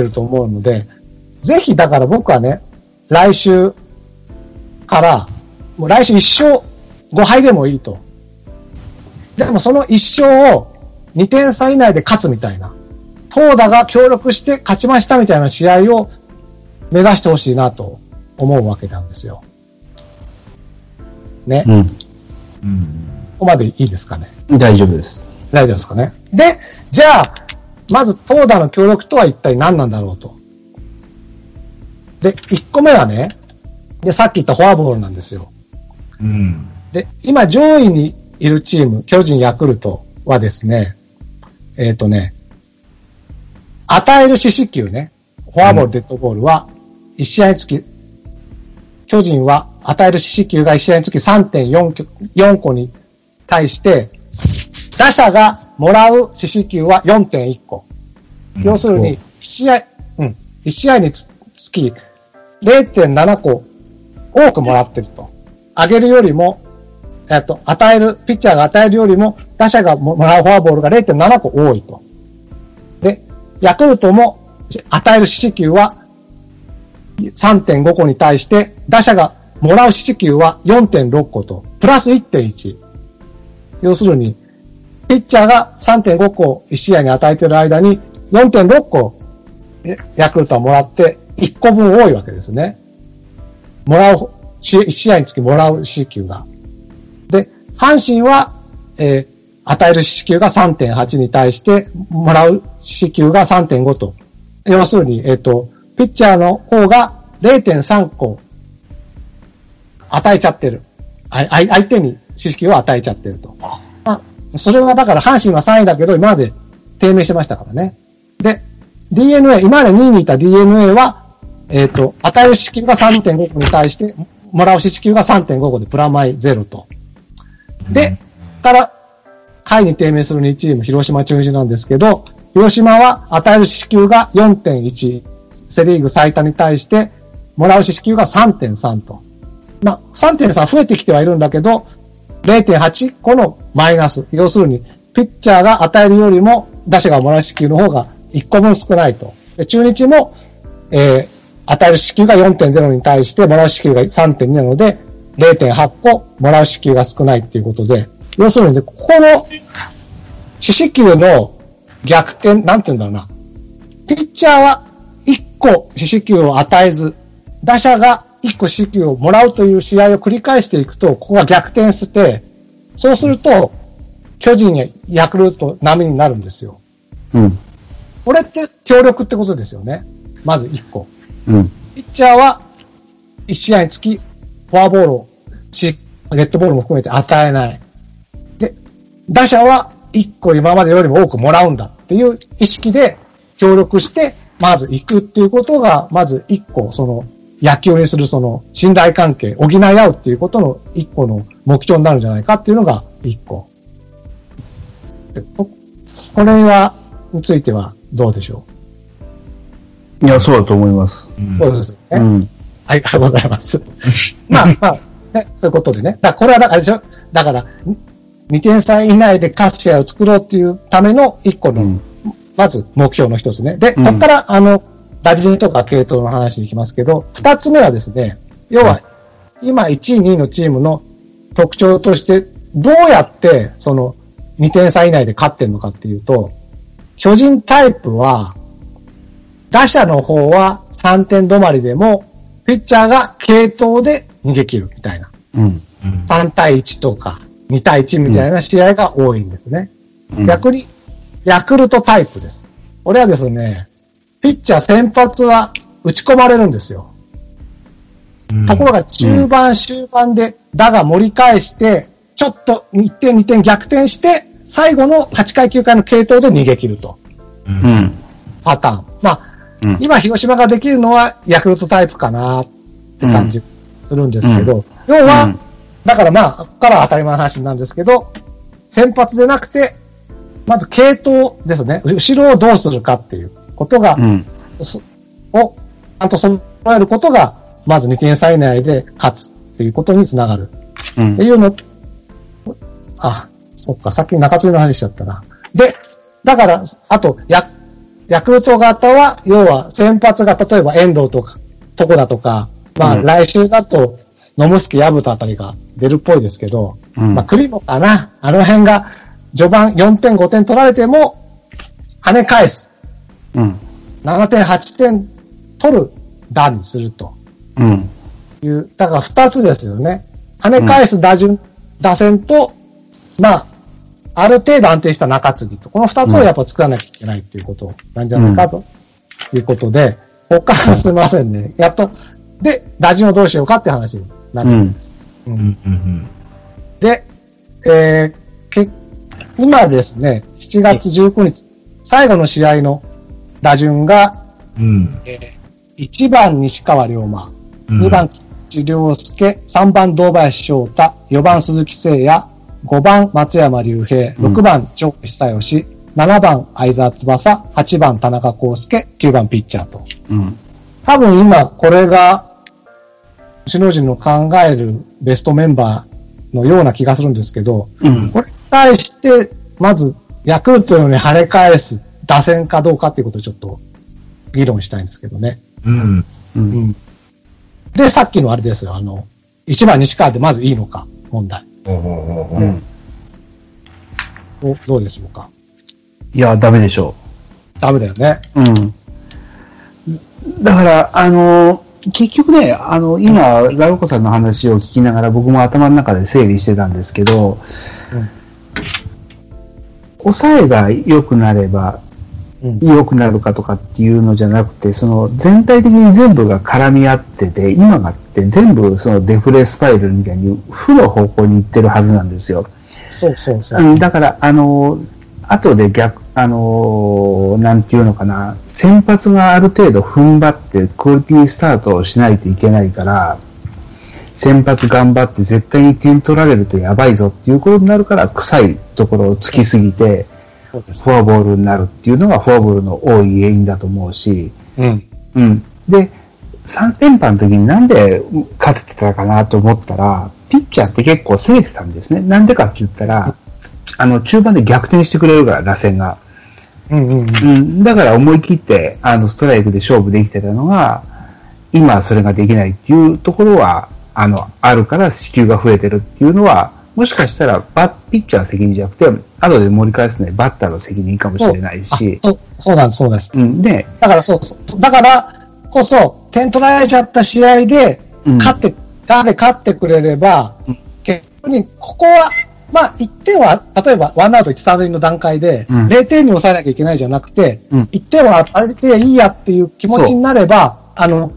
ってると思うので、ぜひだから僕はね、来週から、もう来週一勝5敗でもいいと。でもその一勝を2点差以内で勝つみたいな。投打が協力して勝ちましたみたいな試合を目指してほしいなと思うわけなんですよ。ね。こうん。うん。こまでいいですかね。大丈夫です。大丈夫ですかね。で、じゃあ、まず投打の協力とは一体何なんだろうと。で、1個目はね、で、さっき言ったフォアボールなんですよ。うん。で、今上位にいるチーム、巨人、ヤクルトはですね、えっ、とね、与える四死球ね、フォアボール、デッドボールは、1試合につき、巨人は与える四死球が1試合につき3.4きょ4個に対して、打者がもらう四死球は4.1個。要するに、1試合、うん、1試合につつき0.7個多くもらってると。上げるよりも、えっと、与える、ピッチャーが与えるよりも、打者がももらうフォアボールが0.7個多いと。で、ヤクルトも与える四死球は3.5個に対して、打者がもらう四死球は4.6個と、プラス1.1。要するに、ピッチャーが3.5個1試合に与えている間に4.6個ヤクルトはもらって1個分多いわけですね。もらう、1試合につきもらう四死球が。で、阪神は、えー与える四死球が3.8に対して、もらう四死球が3.5と。要するに、えっ、と、ピッチャーの方が0.3個与えちゃってる。相手に四死球を与えちゃってると。まあ、それはだから阪神は3位だけど、今まで低迷してましたからね。で、DNA、今まで2位にいた DNA は、えっ、と、与える四死球が3.5個に対して、もらう四死球が3.5個でプラマイゼロと。で、から、下位に低迷する2チーム、広島中日なんですけど、広島は与える四死球が4.1、セリーグ最多に対して、もらう四死球が3.3と。まあ、3.3増えてきてはいるんだけど、0.8個のマイナス。要するに、ピッチャーが与えるよりも、打者がもらう四死球の方が1個分少ないと。で中日も、えー、与える四死球が4.0に対して、もらう四死球が3.2なので、0.8個もらう四死球が少ないっていうことで、要するにね、ここの四死球の逆転、なんて言うんだろうな。ピッチャーは1個四死球を与えず、打者が1個四死球をもらうという試合を繰り返していくと、ここが逆転して、そうすると、巨人やヤクルト並みになるんですよ。うん。これって協力ってことですよね。まず1個。うん。ピッチャーは1試合につきフォアボールをし、レッドボールも含めて与えない。で、打者は1個今までよりも多くもらうんだっていう意識で協力して、まず行くっていうことが、まず1個、その、野球にするその信頼関係、補い合うっていうことの1個の目標になるんじゃないかっていうのが1個。でここれは、についてはどうでしょいや、そうだと思います。うんうそうですよね。うん。はい、ありがとうございます。まあ、まあ、ね、そういうことでね。だからこれはだからあれでしょ？だから、2点差以内で勝つ試合を作ろうっていうための一個の、うんまず目標の一つね。で、うんここから、あの、打順とか系統の話に行きますけど、二つ目はですね、要は、今1位、2位のチームの特徴として、どうやって、その、2点差以内で勝ってんのかっていうと、巨人タイプは、打者の方は3点止まりでも、ピッチャーが継投で逃げ切るみたいな。うん。うん3対1とか2対1みたいな試合が多いんですね。うん逆に、ヤクルトタイプです。これはですね、ピッチャー先発は打ち込まれるんですよ。うんところが中盤終盤で打が盛り返して、ちょっと1点2点逆転して、最後の8回9回の継投で逃げ切ると。ううんん。パターン。まあ、うん。今広島ができるのはヤクルトタイプかなって感じするんですけど、要は、うんだからまあ、ここからは当たり前の話なんですけど、先発でなくて、まず系統ですね。後ろをどうするかっていうことが、うん。そを、ちゃんと揃えることが、まず2点差以内で勝つっていうことにつながる。うんっていうの、あ、そっか、さっき中継ぎの話しちゃったな。で、だから、あと、や、ヤクルト型は、要は先発が例えば遠藤とか、床田とか、まあうん来週だと、野村助、矢蓋あたりが出るっぽいですけど、うんまあ栗もかな。あの辺が序盤4点5点取られても、跳ね返す。うん。7点8点取る打にするとうん。いう、だから2つですよね。跳ね返す打順、打線と、まあ、ある程度安定した中継ぎと、この2つをやっぱ作らなきゃいけないっていうことなんじゃないかということで、ここからすいませんね。やっと、で、打順をどうしようかって話になるんです。うんうんうんで、えーけ、今ですね、7月19日、最後の試合の打順が、うん。うん。えー、1番西川龍馬、うん2番吉良介、3番堂林翔太、4番鈴木誠也、5番松山隆平、うん6番長久義、7番相沢翼、8番田中康介、9番ピッチャーと。うん。多分今これが、首脳陣の考えるベストメンバーのような気がするんですけど、うん。これに対して、まず、ヤクルトのように跳ね返す打線かどうかっていうことをちょっと議論したいんですけどね。うん。うん。で、さっきのあれですよ、あの、1番西川でまずいいのか、問題。ほうん。どうどうでしょうか？いや、ダメでしょダメだよね。う。うん。だから、あの、結局ね、あの、今、ラロコさんの話を聞きながら僕も頭の中で整理してたんですけど、抑えが良くなればうん。良くなるかとかっていうのじゃなくて、その全体的に全部が絡み合ってて、今がって全部そのデフレスパイラルみたいに負の方向に行ってるはずなんですよ。そうそうそう。うん、だから、あの、後で逆、あの、なんていうのかな、先発がある程度踏ん張ってクオリティスタートをしないといけないから、先発頑張って絶対に点取られるとやばいぞっていうことになるから、臭いところをつきすぎて、そうです。フォアボールになるっていうのがフォアボールの多い原因だと思うし、うん。うん。で、3連覇の時になんで勝ててたかなと思ったら、ピッチャーって結構攻めてたんですね。なんでかって言ったら、あの、中盤で逆転してくれるから、打線が。うんうんうん。うん。だから思い切って、あの、ストライクで勝負できてたのが、今はそれができないっていうところは、あの、あるから支給が増えてるっていうのは、もしかしたら、バッ、ピッチャーの責任じゃなくて、後で盛り返すね、バッターの責任かもしれないあし、そうそうなんです、そうです。うん。で、だからそうそう。だからこそ、点取られちゃった試合で、うん勝って、誰勝ってくれれば、うん結局に、ここは、まあ、1点は、例えば、ワンアウト1、3塁の段階で、うん0点に抑えなきゃいけないじゃなくて、うん1点は当てていいやっていう気持ちになれば、あの、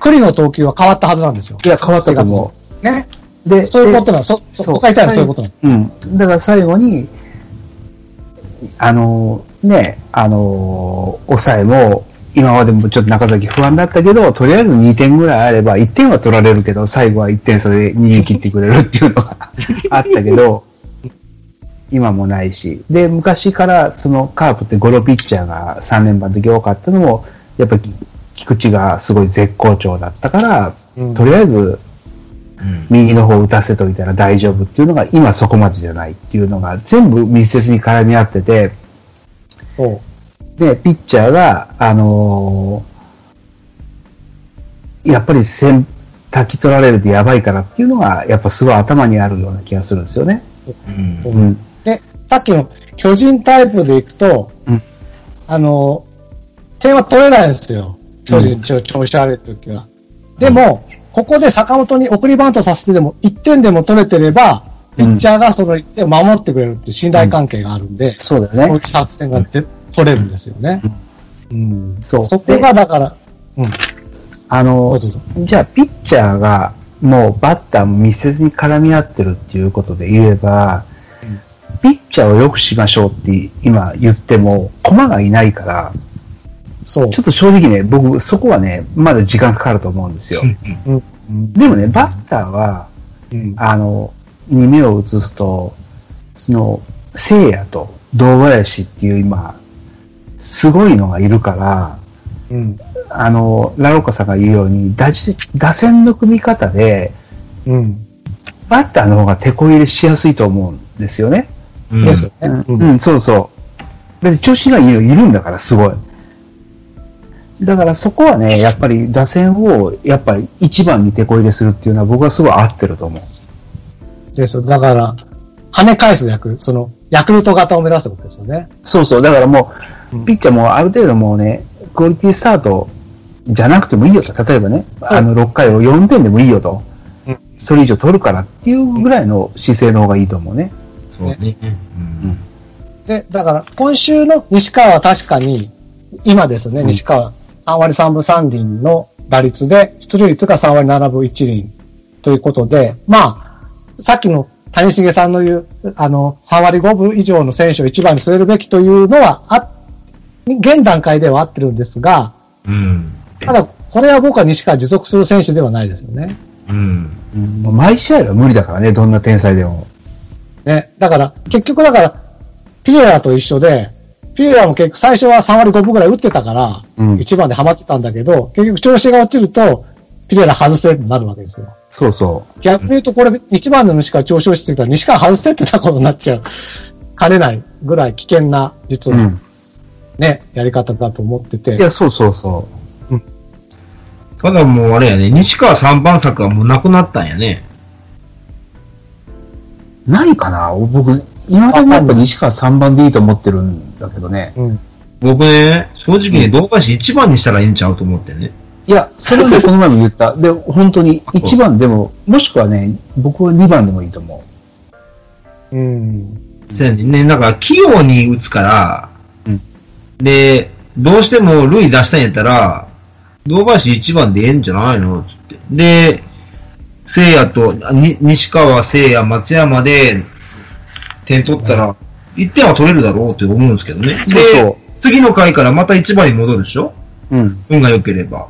栗の投球は変わったはずなんですよ。いや変わったと思う。ね。で、そういうことなの。そ、そ、そう他言ったらそういうことなの。うん。だから最後に、あの、ね、あの、抑えも、今までもちょっと中崎不安だったけど、とりあえず2点ぐらいあれば、1点は取られるけど、最後は1点差で逃げ切ってくれるっていうのが あったけど、今もないし。で、昔からそのカープってゴロピッチャーが3連覇の時多かったのも、やっぱり菊池がすごい絶好調だったから、うんとりあえずうん。右の方打たせといたら大丈夫っていうのが今そこまでじゃないっていうのが全部密接に絡み合ってて。で、ピッチャーが、あのーやっぱり先、炊き取られるとやばいからっていうのが、やっぱすごい頭にあるような気がするんですよね。うん。うん。で、さっきの巨人タイプでいくと、うんあの、点は取れないんですよ。調子悪い時は。でも、ここで坂本に送りバントさせてでも、1点でも取れてれば、ピッチャーがその1点を守ってくれるっていう信頼関係があるんで、そうだよねこういう。作戦がで取れるんですよね。うん。そうそこがだから、うん。あのじゃあ、ピッチャーが、もうバッターも密接に絡み合ってるっていうことで言えば、うんピッチャーを良くしましょうって今言っても、駒がいないから、そう。ちょっと正直ね、僕、そこはね、まだ時間かかると思うんですよ。うん。うん。でもね、バッターは、うん。あの、に目を移すと、その、聖夜と堂林っていう今、すごいのがいるから、うん。あの、ラロカさんが言うように、打じ打線の組み方で、うん。バッターの方が手こ入れしやすいと思うんですよね。うん。ですよね。うん、うんそうそう。だって調子がいいのいるんだから、すごい。だからそこはね、やっぱり打線を、やっぱり一番に手こ入れするっていうのは僕はすごい合ってると思う。です。だから、跳ね返す役、その、ヤクルト型を目指すことですよね。そうそう。だからもうピッチャーもある程度もうね、クオリティスタートじゃなくてもいいよと。例えばね、あの、6回を4点でもいいよとうん。それ以上取るからっていうぐらいの姿勢の方がいいと思うね。そうね。うん。で、だから、今週の西川は確かに、今ですね、うん西川、3割3分3厘の打率で、出塁率が3割7分1厘ということで、まあ、さっきの谷重さんの言う、あの、3割5分以上の選手を一番に据えるべきというのは、あ、現段階では合ってるんですが、うん。ただ、これは僕は西川持続する選手ではないですよね。うん。うんもう毎試合は無理だからね、どんな天才でも。ね。だから、結局だから、ピエラと一緒で、ピエラも結局最初は3割5分ぐらい打ってたから、うん1番でハマってたんだけど、結局調子が落ちると、ピエラ外せってなるわけですよ。そうそ逆に言うとこれ、1番の西川調子落ちてきたら西川外せってなことになっちゃう。兼ねないぐらい危険な、実う。うはん。ね、やり方だと思っててい。や、そうそうそただもうあれやね、西川3番作はもうなくなったんやね。う。ないかな僕、今でもやっぱ西川3番でいいと思ってるんだけどね。うん。僕ね、正直ね、堂林1番にしたらいいんちゃうと思ってね。いや、それはね、この前も言った。で、本当に1番でも、もしくはね、僕は2番でもいいと思うん。そうやねね、なんか器用に打つから、うんで、どうしても塁出したんやったら、堂林1番でええんじゃないの？つって。で、聖夜と、あに西川、聖夜、松山で点取ったら、1点は取れるだろうって思うんですけどね。そうでそ次の回からまた1番に戻るでしょ？う。うん。運が良ければ。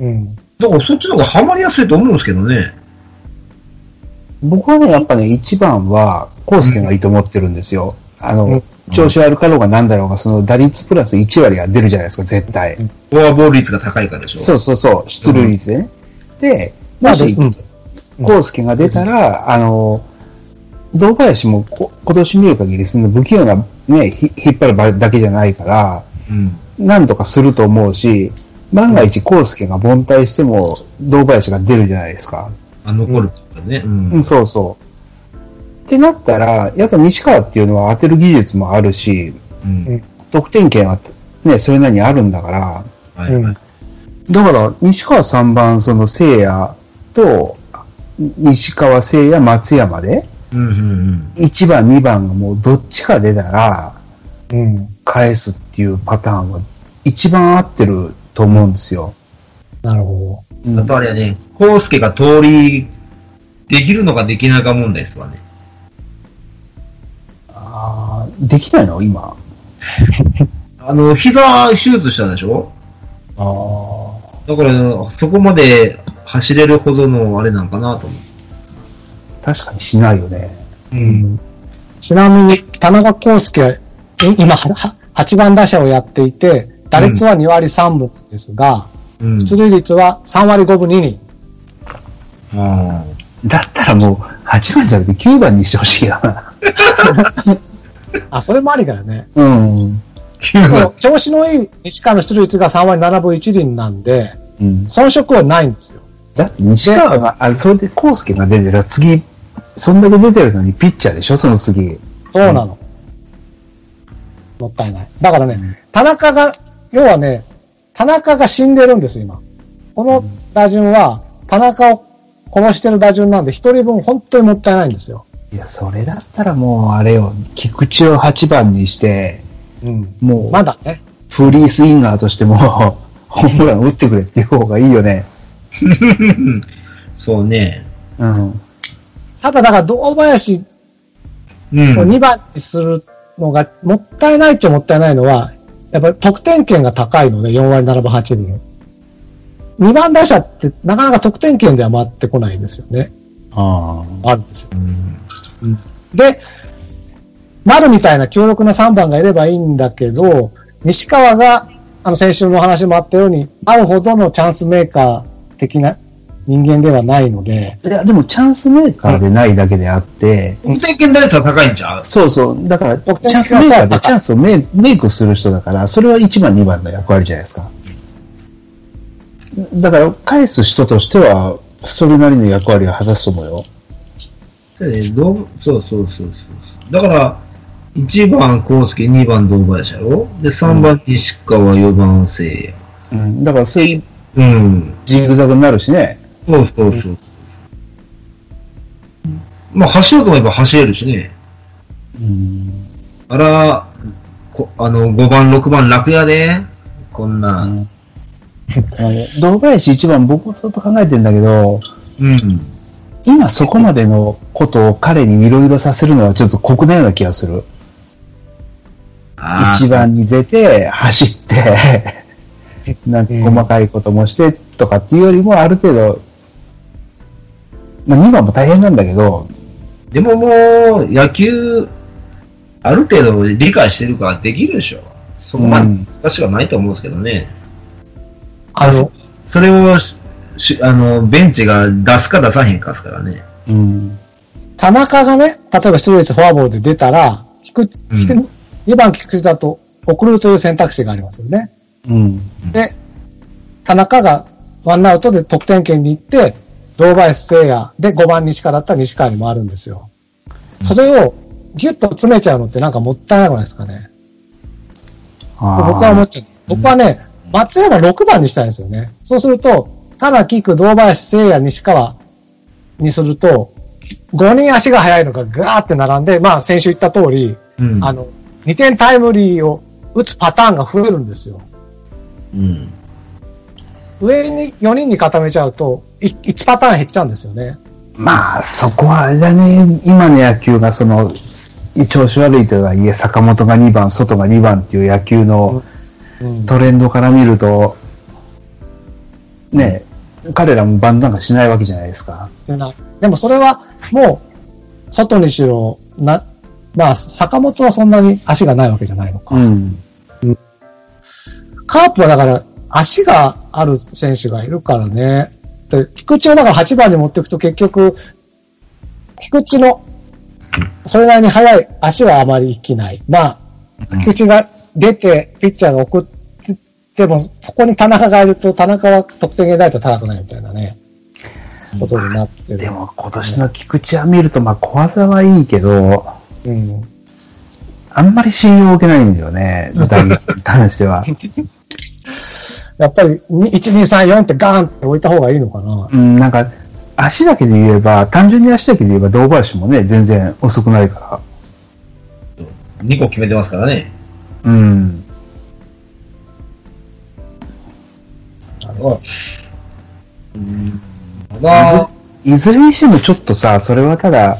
うん。だからそっちの方がハマりやすいと思うんですけどね。僕はね、やっぱね、1番は、コ介がいいと思ってるんですよ。あの、うん調子悪かろうがなんだろうが、その打率プラス1割が出るじゃないですか、絶対。フォアボール率が高いからでしょ？そうそうそう、出塁率でね。で、もし、うんコ介が出たら、あの、堂林もこ今年見る限り、その不器用なね、ひ引っ張るだけじゃないから、うん。なんとかすると思うし、万が一、コ介が凡退しても、堂林が出るじゃないですか。あ、残るっていうかね。うん。うん、そうそう。ってなったら、やっぱ西川っていうのは当てる技術もあるし、うん。得点圏はね、それなりにあるんだから、はいはい。だから、西川3番、その聖夜と、西川聖夜松山で、うんうん1番、2番がもうどっちか出たら、うん。返すっていうパターンは一番合ってると思うんですよ。なるほうん。あとあれやね、コ介が通り、できるのかできないか問題ですわね。あーできないの？今。あの、膝手術したでしょ？ああ。だから、そこまで走れるほどのあれなんかなと思う。確かにしないよね。ど。うん。ちなみに、田中康介は、い今、は8番打者をやっていて、打率は2割3分ですが、うん。出塁率は3割5分2厘。あだったらもう、8番じゃなくて9番にしてほしいよな。あ、それもありだよね。うん。調子のいい西川の出塁率が3割7分1厘なんで、うん。遜色はないんですよ。だって西川が、あそれで康介が出てた次、そんだけ出てるのにピッチャーでしょ？その次。そうなの。もったいない。だからね、うん田中が、要はね、田中が死んでるんです、今。この打順は、田中を殺してる打順なんで、一人分本当にもったいないんですよ。いや、それだったらもう、あれよ、菊池を8番にして、うん。もう、まだね。フリースインガーとしても、ホームラン打ってくれっていう方がいいよね。そうね。うん。ただ、だから、堂林うん。を2番にするのが、もったいないっちゃもったいないのは、やっぱり得点圏が高いので、4割7分8厘。2番打者ってなかなか得点圏では回ってこないんですよね。ああるんですよ。うん。で、丸みたいな強力な3番がいればいいんだけど、西川が、あの、先週のお話もあったように、あるほどのチャンスメーカー的な人間ではないので、いや、でもチャンスメーカーでないだけであって、得点圏打率は高いんちゃうそうそう。だから、チャンスメーカーではチャンスをメイメイクする人だから、それは1番、2番の役割じゃないですか。だから、返す人としては、それなりの役割を果たすと思うよ。そうねどうそうそうそうそう。だから、1番康介、2番堂林やろで、3番西川、4番聖うん。だから、そうい。うん。ジグザグになるしね。そうそうそう。まあ、走ろうと思えば走れるしね。うん。あら、こあの、5番、6番楽やで。こんな。あの堂林1番、僕もずっと考えてんだけど、うん。今そこまでのことを彼にいろいろさせるのはちょっと酷なような気がする。一番に出て、走って、なんか細かいこともしてとかっていうよりも、ある程度、まあ2番も大変なんだけど、でももう、野球、ある程度理解してるからできるでしょ。そこまでうん難しくはないと思うんですけどね。あの、それをあの、ベンチが出すか出さへんかですからね。うん。田中がね、例えば出塁率フォアボールで出たら、菊池うん2番菊池だと送るという選択肢がありますよね。うん。で、田中がワンアウトで得点圏に行って、堂林聖也で5番西川だったら西川に回るんですよ。それをギュッと詰めちゃうのってなんかもったいなくないですかね。僕は思っちゃう。僕はね、松山6番にしたいんですよね。そうすると、田中菊、堂林聖也、西川にすると、5人足が速いのがガーって並んで、まあ先週言った通り、うんあの、2点タイムリーを打つパターンが増えるんですよ。うん。上に4人に固めちゃうと、1パターン減っちゃうんですよね。まあ、そこはあれだね、今の野球がその、調子悪いとはいえ、坂本が2番、外が2番っていう野球のうんトレンドから見ると、ね、彼らもバンなんかしないわけじゃないですか。でもそれはもう、外にしろ、な、まあ、坂本はそんなに足がないわけじゃないのか。ん。カープはだから、足がある選手がいるからね。で、菊池をだから8番に持っていくと結局、菊池の、それなりに速い足はあまり生きない。まあ、菊池が出て、ピッチャーが送ってても、そこに田中がいると、田中は得点源ないと高くないみたいなね、ことになってる。でも今年の菊池は見ると、まあ小技はいいけど、うん。あんまり信用を受けないんだよね、打撃に関しては。やっぱり、に1、2、3、4ってガーンって置いた方がいいのかな。うん、なんか、足だけで言えば、単純に足だけで言えば、堂林もね、全然遅くないか2個決めてますからね。ら。うん。なるほど。うん。いずれにしてもちょっとさ、それはただ、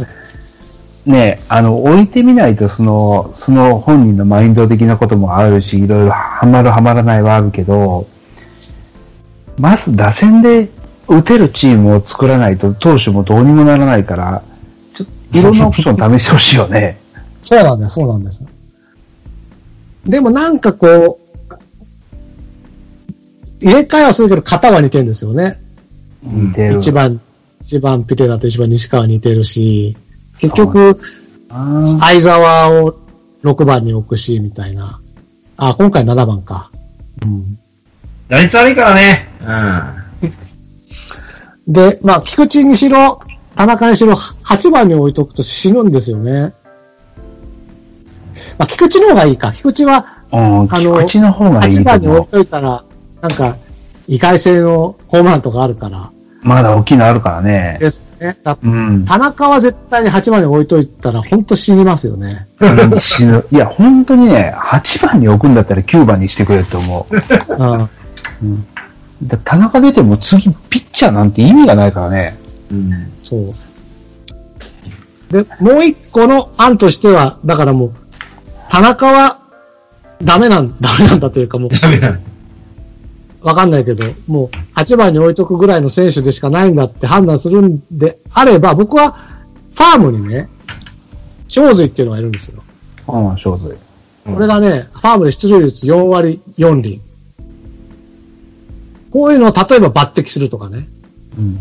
ね、あの、置いてみないと、その、その本人のマインド的なこともあるし、いろいろハマるハマらないはあるけど、まず打線で打てるチームを作らないと、投手もどうにもならないから、ちょっといろんなオプション試してほしいよね。そうなんです、そうなんです。でもなんかこう、入れ替えはするけど型は似てるんですよね。似てる。一番、一番ピテラと一番西川似てるし、結局、あ相沢を6番に置くし、みたいな。あ、今回7番か。うん。打率悪いからね。うん。で、まあ、菊池にしろ、田中にしろ、8番に置いとくと死ぬんですよね。まあ、菊池の方がいいか。菊池は、あの菊池の方がいい8と番に置い。といたら、なんか、意外性のホームランとかあるから。まだ大きいのあるからね。ですね。だうん。田中は絶対に8番に置いといたら、本当死にますよね。うん死ぬ。いや、本当にね、8番に置くんだったら9番にしてくれって思う。うん。だ田中出ても次ピッチャーなんて意味がないからね。うん。そう。で、もう一個の案としては、だからもう、田中は、ダメなん、ダメなんだというかもう、ダメだ。わかんないけど、もう、8番に置いとくぐらいの選手でしかないんだって判断するんであれば、僕は、ファームにね、正髄っていうのがいるんですよ。うん、正髄。うんこれがね、ファームで出塁率4割4厘。こういうのを例えば抜擢するとかね。うん。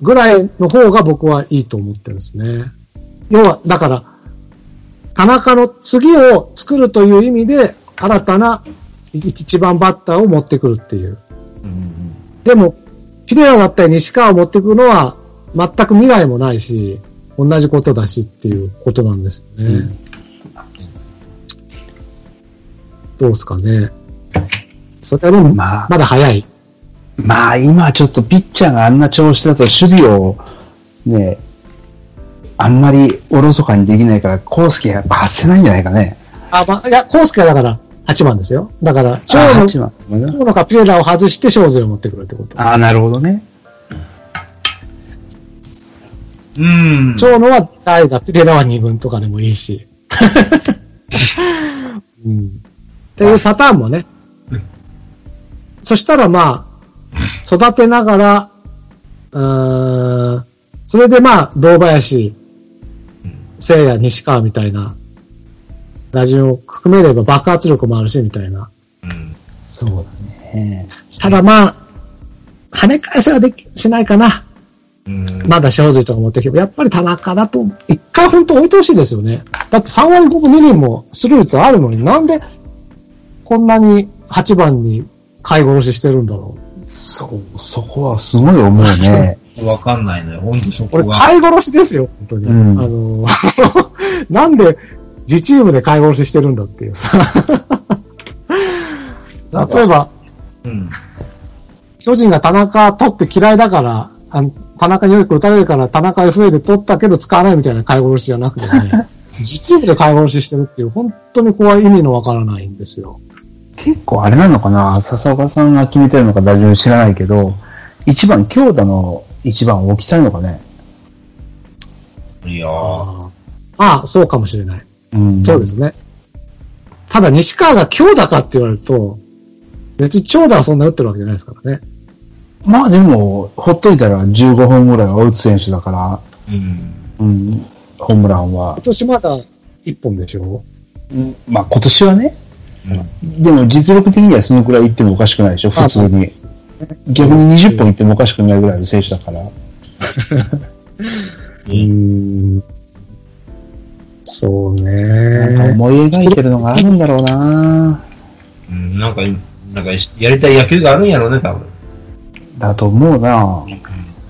ぐらいの方が僕はいいと思ってるんですね。要は、だから、田中の次を作るという意味で、新たな一番バッターを持ってくるっていう。うん。でも、ピレラだったり西川を持ってくるのは、全く未来もないし、同じことだしっていうことなんですよね。うんどうですかね。それはでも、まあまだ早い。まあ今ちょっとピッチャーがあんな調子だと守備をね、あんまりおろそかにできないから、コースケやっぱ外せないんじゃないかね。あ、まあ、いや、コースケはだから8番ですよ。だから、長あ野、8番長野かピレラを外して小勢を持ってくるってこと。ああ、なるほどね。うん。長野は代打、ピレラは2軍とかでもいいし。うん。っていうパターンもね。そしたらまあ、育てながら、うーん、それでまあ、堂林、聖夜、西川みたいな、打順を含めれば爆発力もあるし、みたいな。うん。そうだね。ただまあ、跳ね返せはでき、しないかな。うん。まだ正髄とか持ってきても、やっぱり田中だと、一回本当置いてほしいですよね。だって3割5分2厘も出塁率あるのになんで、こんなに8番に買い殺ししてるんだろう。そう、そこはすごい思うね。わかんないのよ。ほんとそこれこが。買い殺しですよ、本当に。うんあの、なんで自チームで買い殺ししてるんだっていうさ。例えば、うん。巨人が田中取って嫌いだから、あの田中によく打たれるから田中 FA で取ったけど使わないみたいな買い殺しじゃなくてね、自チームで買い殺ししてるっていう、本当にこれは意味のわからないんですよ。結構あれなのかな？笹岡さんが決めてるのか打順知らないけど、一番、強打の一番を置きたいのかね？いやああそうかもしれない。うん。そうですね。ただ西川が強打かって言われると、別に長打はそんな打ってるわけじゃないですからね。まあでも、ほっといたら15本ぐらいは打つ選手だから、うん。うん、ホームランは今。年まだ1本でしょ？うんまあ今年はね、うん。でも実力的にはそのくらい行ってもおかしくないでしょ、普通に。逆に20本行ってもおかしくないぐらいの選手だから。うーん。そうなんかね。思い描いてるのがあるんだろうなうん。なんか、なんか、やりたい野球があるんやろうね、多分。だと思うな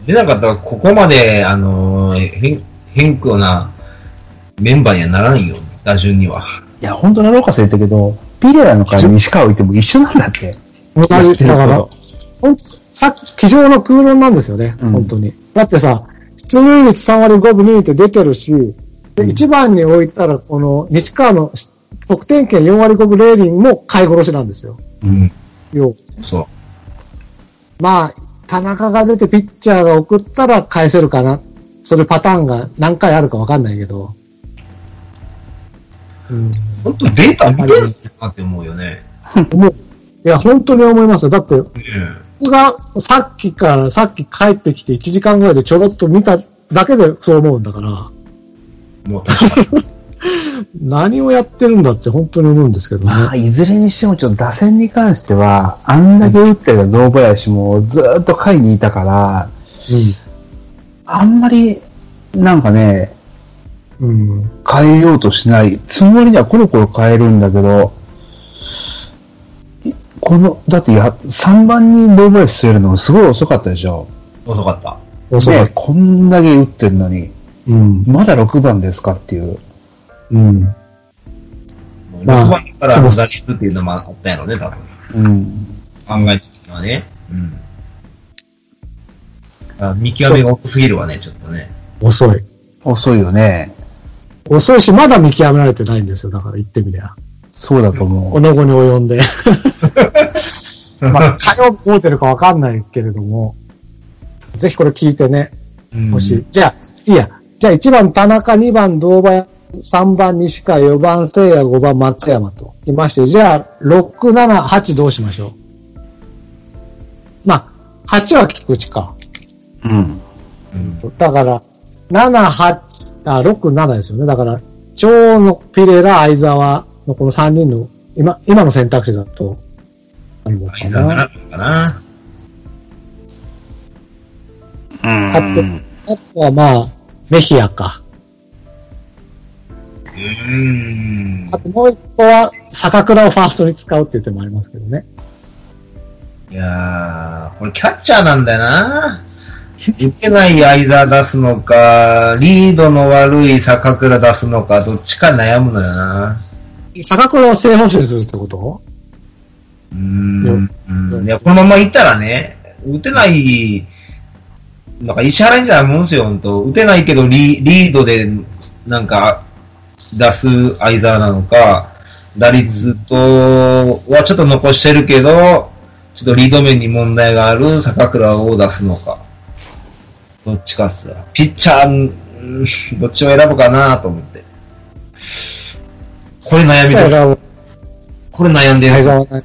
でなかったら、ここまで、あのー、変、変更なメンバーにはならんよ、打順には。いや、本当なのかせ言ったけど、ピレラの代わりに西川置いても一緒なんだって。同じ、だからこ、ほんさっき、机上の空論なんですよね、うん本当に。だってさ、出塁率3割5分2って出てるし、で、1番に置いたら、この、西川の得点圏4割5分0厘も買い殺しなんですよ。うん。要そまあ、田中が出てピッチャーが送ったら返せるかな。それパターンが何回あるかわかんないけど。うん。う。本当データ見てるなって思うよね。思う。いや、本当に思いますよ。だって、うん。僕がさっきから、さっき帰ってきて1時間ぐらいでちょろっと見ただけでそう思うんだから、もう確かに。何をやってるんだって本当に思うんですけどまあ、ね。いずれにしてもちょっと打線に関しては、あんだけ打ってた堂林もずーっと下位にいたから、あんまり、なんかね、うん。うん。変えようとしない。つもりにはコロコロ変えるんだけど、いこの、だってや、3番に堂林据えるのすごい遅かったでしょ。遅かった。ね遅かっ、た。こんだけ打ってんのに、うん。まだ6番ですかっていう。うん。6まあ番から出しっていうのもあったやろね、多分。うん。考え的にはね。うん。あ見極めが遅すぎるわね、ちょっとね。遅い。遅いよね。遅いし、まだ見極められてないんですよ。だから言ってみりゃ。そうだと思おの後に及んで。まあ、火曜日どう出るかわかんないけれども、ぜひこれ聞いてね、うんもし、じゃあ、いいや。じゃあ1番田中、2番堂林、3番西川、4番聖也、5番松山と。いまして、じゃあ、6、7、8どうしましょう？まあ、8は菊池か。う。うん。うんだから、7、8、あ、6、7ですよね。だから、長野、ピレラ、相沢のこの3人の、今、今の選択肢だと、あるのか相沢なかな？うん。あと、あとはまあ、メヒアか。うーんあ。ともう一個は、坂倉をファーストに使うっていう手もありますけどね。いやー、これキャッチャーなんだよな。打てない相沢出すのか、リードの悪い坂倉出すのか、どっちか悩むのよな。坂倉を正捕手にするってこと？うーん。うんいや、このままいったらね、打てない、なんか石原みたいなもんですよ、ほんと。打てないけどリリードで、なんか、出す相沢なのか、打率と、はちょっと残してるけど、ちょっとリード面に問題がある坂倉を出すのか。どっちかっすよ。ピッチャー、うんどっちを選ぶかなと思って。これ悩みだ。これ悩んでる相。沢な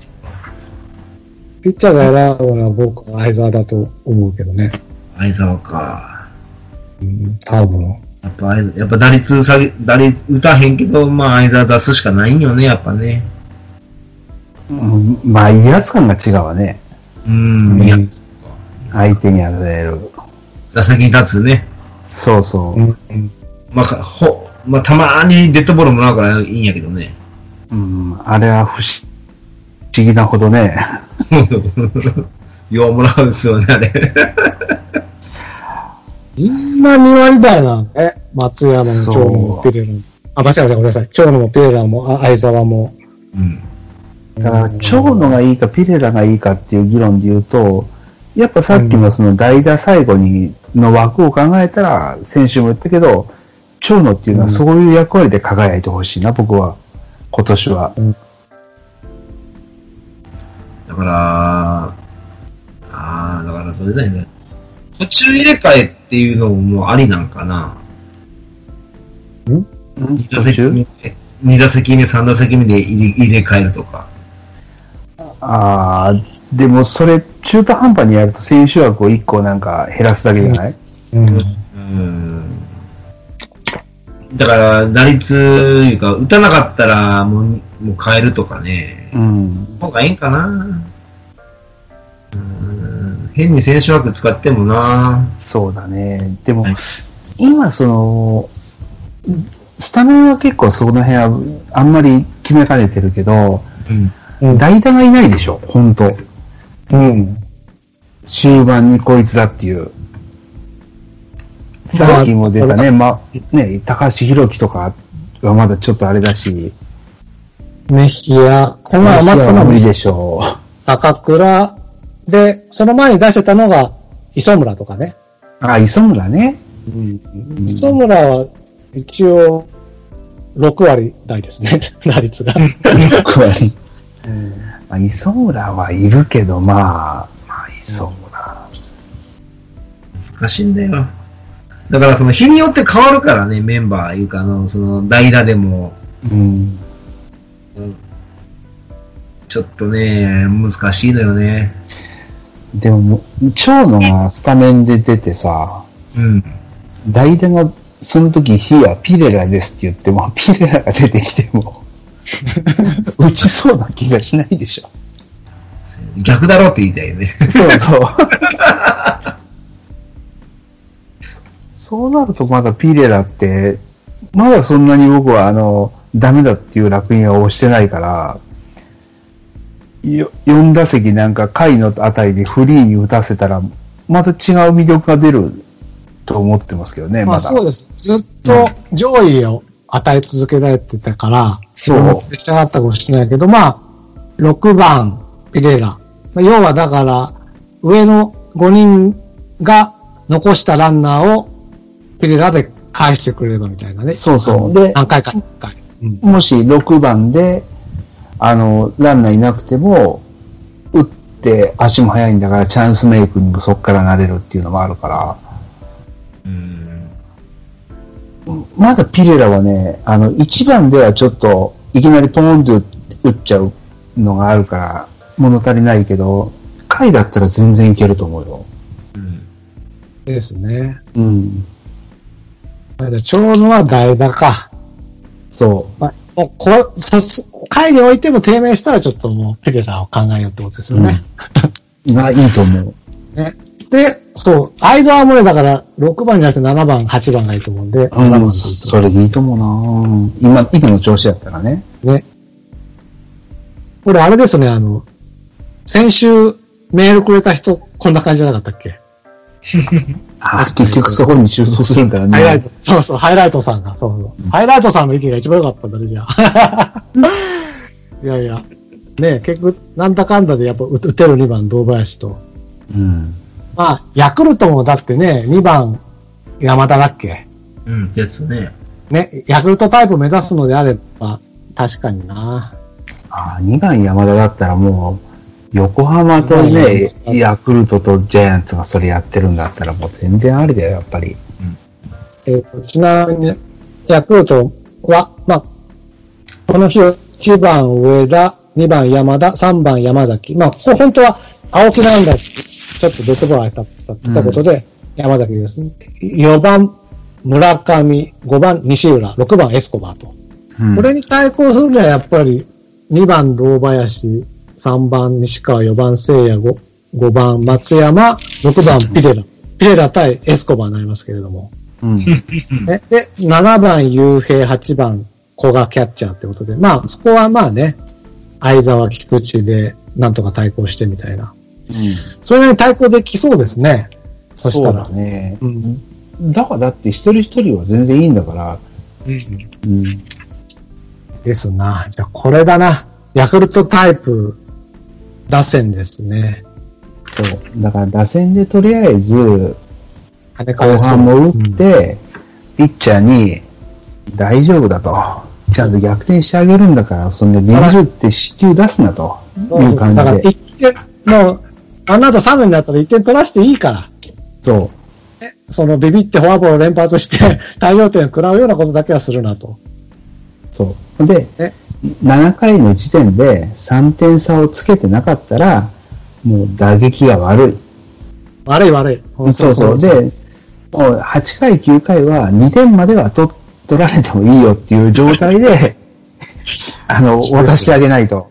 ピッチャーが選ぶのは僕は相沢だと思うけどね。相沢か。うん、多分。やっぱ、やっぱ打率下げ、打率打たへんけど、まあ相沢出すしかないんよね、やっぱね。うんまあ、威圧感が違うわね。うーん、いや、相手に与える。打席に立つね。そうそう。うんうんまあ、かほ、まあたまにデッドボールもらうからいいんやけどね。うん、あれは不思不思議なほどね。ようもらうんですよね、あれ。みんな2割台なの？ね。松山も長野もピレラも。あ、間違えました、ごめんなさい。長野もピレラも、あ相沢も。うん。だから、長野がいいかピレラがいいかっていう議論で言うと、やっぱさっきのその代打最後にの枠を考えたら、先週も言ったけど、長野っていうのはそういう役割で輝いてほしいな、僕は。今年は。だから、ああ、だからそれだよね。途中入れ替えっていうのももうありなんかな。2打席目、二打席目、3打席目で入れ入れ替えるとか。ああ、でもそれ中途半端にやると選手枠を1個なんか減らすだけじゃない、うん。うん。だから、打率いうか、打たなかったらもう、もう変えるとかね。うん。方がいいんかな。うん。変に選手枠使ってもな。そうだね。でも、はい今その、スタメンは結構その辺はあんまり決めかねてるけど、うん。うん。代打がいないでしょ、本当うん。終盤にこいつだっていう。さっきも出たね、ま、ね、高橋宏樹とかはまだちょっとあれだし、メヒア、この前余ったのも無理でしょ高倉で、その前に出してたのが磯村とかね。う。あ、磯村ね。磯村は一応6割台ですね、打率が。6割。まあ、磯村はいるけど、まあ、まあ、磯村。難しいんだよ。だからその日によって変わるからね、メンバーいうか、あの、その代打でも、うん。ちょっとね、難しいのよね。でも長野がスタメンで出てさ、うん。代打がその時、ヒア、ピレラですって言っても、ピレラが出てきても、打ちそうな気がしないでしょ。逆だろうって言いたいよね。そうそう。そうなるとまだピレラって、まだそんなに僕はあの、ダメだっていう楽印は押してないから、よ4打席なんか回のあたりでフリーに打たせたら、また違う魅力が出ると思ってますけどね、ま。あそうです。ずっと上位を与え続けられてたから、そうプレッシャーがあったかもしれないけど、まあ、6番、ピレラ。まあ要はだから、上の5人が残したランナーをピレラで返してくれればみたいなね。そうそうで何回かに1回。うんもし6番で、あの、ランナーいなくても、打って足も速いんだからチャンスメイクにもそこからなれるっていうのもあるから、うん。まだピレラはね、あの、1番ではちょっと、いきなりポーンと打っちゃうのがあるから、物足りないけど、回だったら全然いけると思うよ。うん。ですね。うん。なので長野は代打か。そまあ、もうこれ、そ、そ回においても低迷したらちょっともうピレラを考えようってことですよね。う。がいいと思う。ね。で、そう、相沢もね、だから、6番じゃなくて7番、8番がいいと思うんで、7番うん、それでいいと思うな今、今の調子だったらね。ね。これあれですね、あの、先週メールくれた人、こんな感じじゃなかったっけ、あ結局そこに収蔵するんだよね。ハイライト、そうそう、ハイライトさんが、そうそう。ハイライトさんの意見が一番良かったんだね、じゃあ。いやいや、ね結局、なんだかんだでやっぱ打てる2番、堂林と。うん。まあ、ヤクルトもだってね、2番、山田だっけ？うん、ですね。ね、ヤクルトタイプ目指すのであれば、確かにな。あ2番山田だったらもう、横浜とね、ヤクルトとジャイアンツがそれやってるんだったらもう全然ありだよ、やっぱり。えーとちなみに、ヤクルトは、まあ、この日、1番上田、2番山田、3番山崎。まあ、ほ本当は青木なんだって、ちょっとデッドボール当たったって言ったことで、山崎ですね。4番村上、5番西浦、6番エスコバーと。うんこれに対抗するにはやっぱり、2番堂林、3番西川、4番聖也、5, 5番松山、6番ピレラ。ピレラ対エスコバーになりますけれども。うん。ね、で、7番雄平、8番古賀キャッチャーってことで、まあ、そこはまあね、相沢菊池でなんとか対抗してみたいな。それに対抗できそうですね。そしそうたら。だね。うん。だからだって一人一人は全然いいんだから。うん。ですな。じゃあ、これだな。ヤクルトタイプ打線ですね。そう。だから打線でとりあえず、後後半も打って、ピッチャーに大丈夫だと。ちゃんと逆転してあげるんだから、そんで20って支給出すなという感だから、じで。一点、もう、あの後3年だったら1点取らせていいから。そそのビビってフォアボール連発して大量点を食らうようなことだけはするなと。う。そう。でね、7回の時点で3点差をつけてなかったら、もう打撃が悪い。悪い悪い。そうそう。で、もう8回、9回は2点までは取取られてもいいよっていう状態で、あの、渡してあげないと。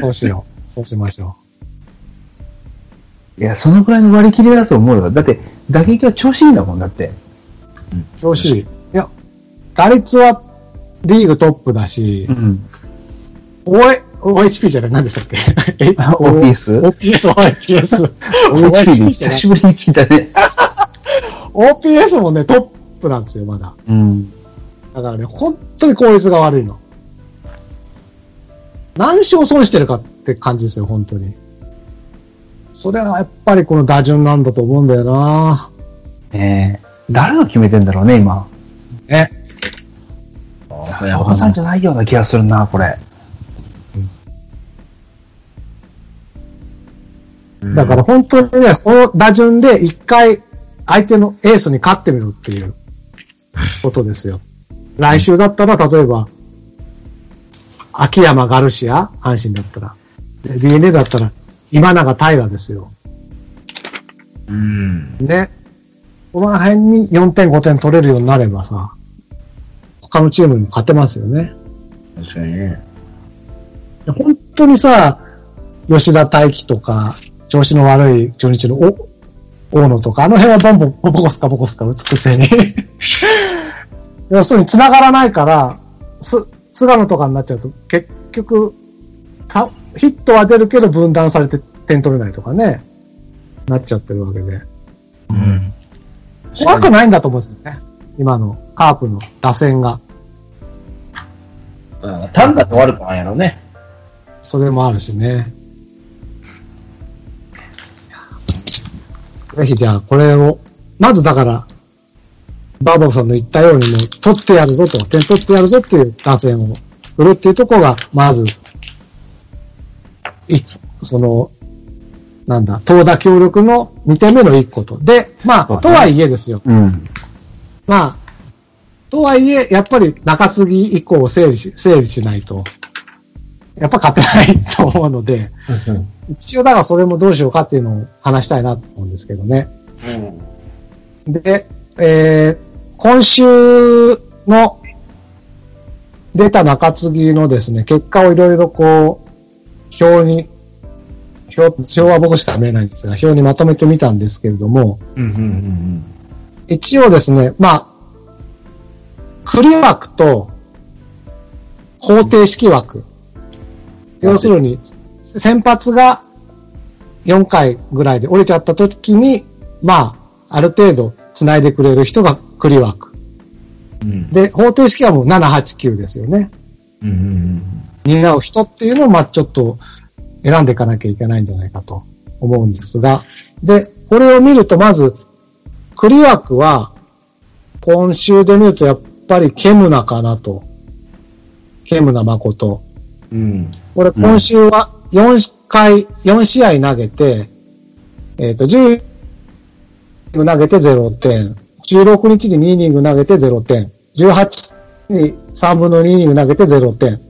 そうしよう。そうしましょいや、そのくらいの割り切りだと思うよ。だって、打撃は調子いいんだもん、だって。う。調子いい。いや、打率はリーグトップだしう、ん。OA OHP じゃない、何でしたっけ OPS ?OPS、OPS。OHP でじゃない久しぶりに聞いたね。OPS もね、トップなんですよ、まだ。うん。だからね、本当に効率が悪いの。何勝損してるかって感じですよ、本当に。それはやっぱりこの打順なんだと思うんだよなねえ。誰が決めてんだろうね、今。ね。笹岡さんじゃないような気がするな、これ。だから本当にね、この打順で一回相手のエースに勝ってみるっていうことですよ。来週だったら、例えば、秋山ガルシア、阪神だったら。で DNA だったら、今永平ですよ。うん。ね。この辺に4点5点取れるようになればさ、他のチームにも勝てますよね。確かにね。本当にさ、吉田大輝とか、調子の悪い中日のお大野とか、あの辺はボンボン、ボコスカボコスカ打つくせに。要するに繋がらないから、す、菅野とかになっちゃうと、結局、たヒットは出るけど分断されて点取れないとかね、なっちゃってるわけで。うん。怖くないんだと思うんですよね。今のカープの打線が。あ単だと悪くないやろね。それもあるしね。ぜひじゃあこれを、まずだから、バーバブさんの言ったようにもう取ってやるぞと、点取ってやるぞっていう打線を作るっていうところが、まず、いその、なんだ、投打協力の2点目の1個と。で、まあ、とはいえですよ。うん。まあ、とはいえ、やっぱり中継ぎ以降を整理し、整理しないと、やっぱ勝てないと思うので、一応だからそれもどうしようかっていうのを話したいなと思うんですけどね。で、えー今週の出た中継ぎのですね、結果をいろいろこう、表に、表、表は僕しか見えないんですが、表にまとめてみたんですけれども、うんうんうん一応ですね、まあ、クリ枠と方程式枠。要するに、先発が4回ぐらいで折れちゃった時に、まあ、ある程度繋いでくれる人がクリ枠。うん。うん。で、方程式はもう7、8、9ですよね。うんうん担う人っていうのを、まあちょっと選んでいかなきゃいけないんじゃないかと思うんですが、で、これを見るとまず、クリ枠は、今週で見るとやっぱりケムナかなと。ケムナ誠。うん。うん。これ今週は4回、4試合投げて、えっ、と、10イニング投げて0点。16日に2イニング投げて0点。18に3分の2イニング投げて0点。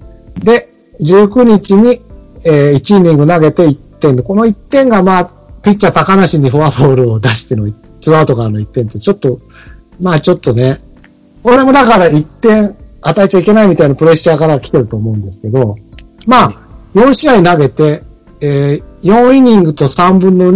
で、19日に、えー1イニング投げて1点、この1点がまあ、ピッチャー高梨にフォアボールを出しての、ツアウトかの1点って、ちょっと、まあちょっとね、これもだから1点与えちゃいけないみたいなプレッシャーから来てると思うんですけど、まあ、4試合投げて、えー4イニングと3分の2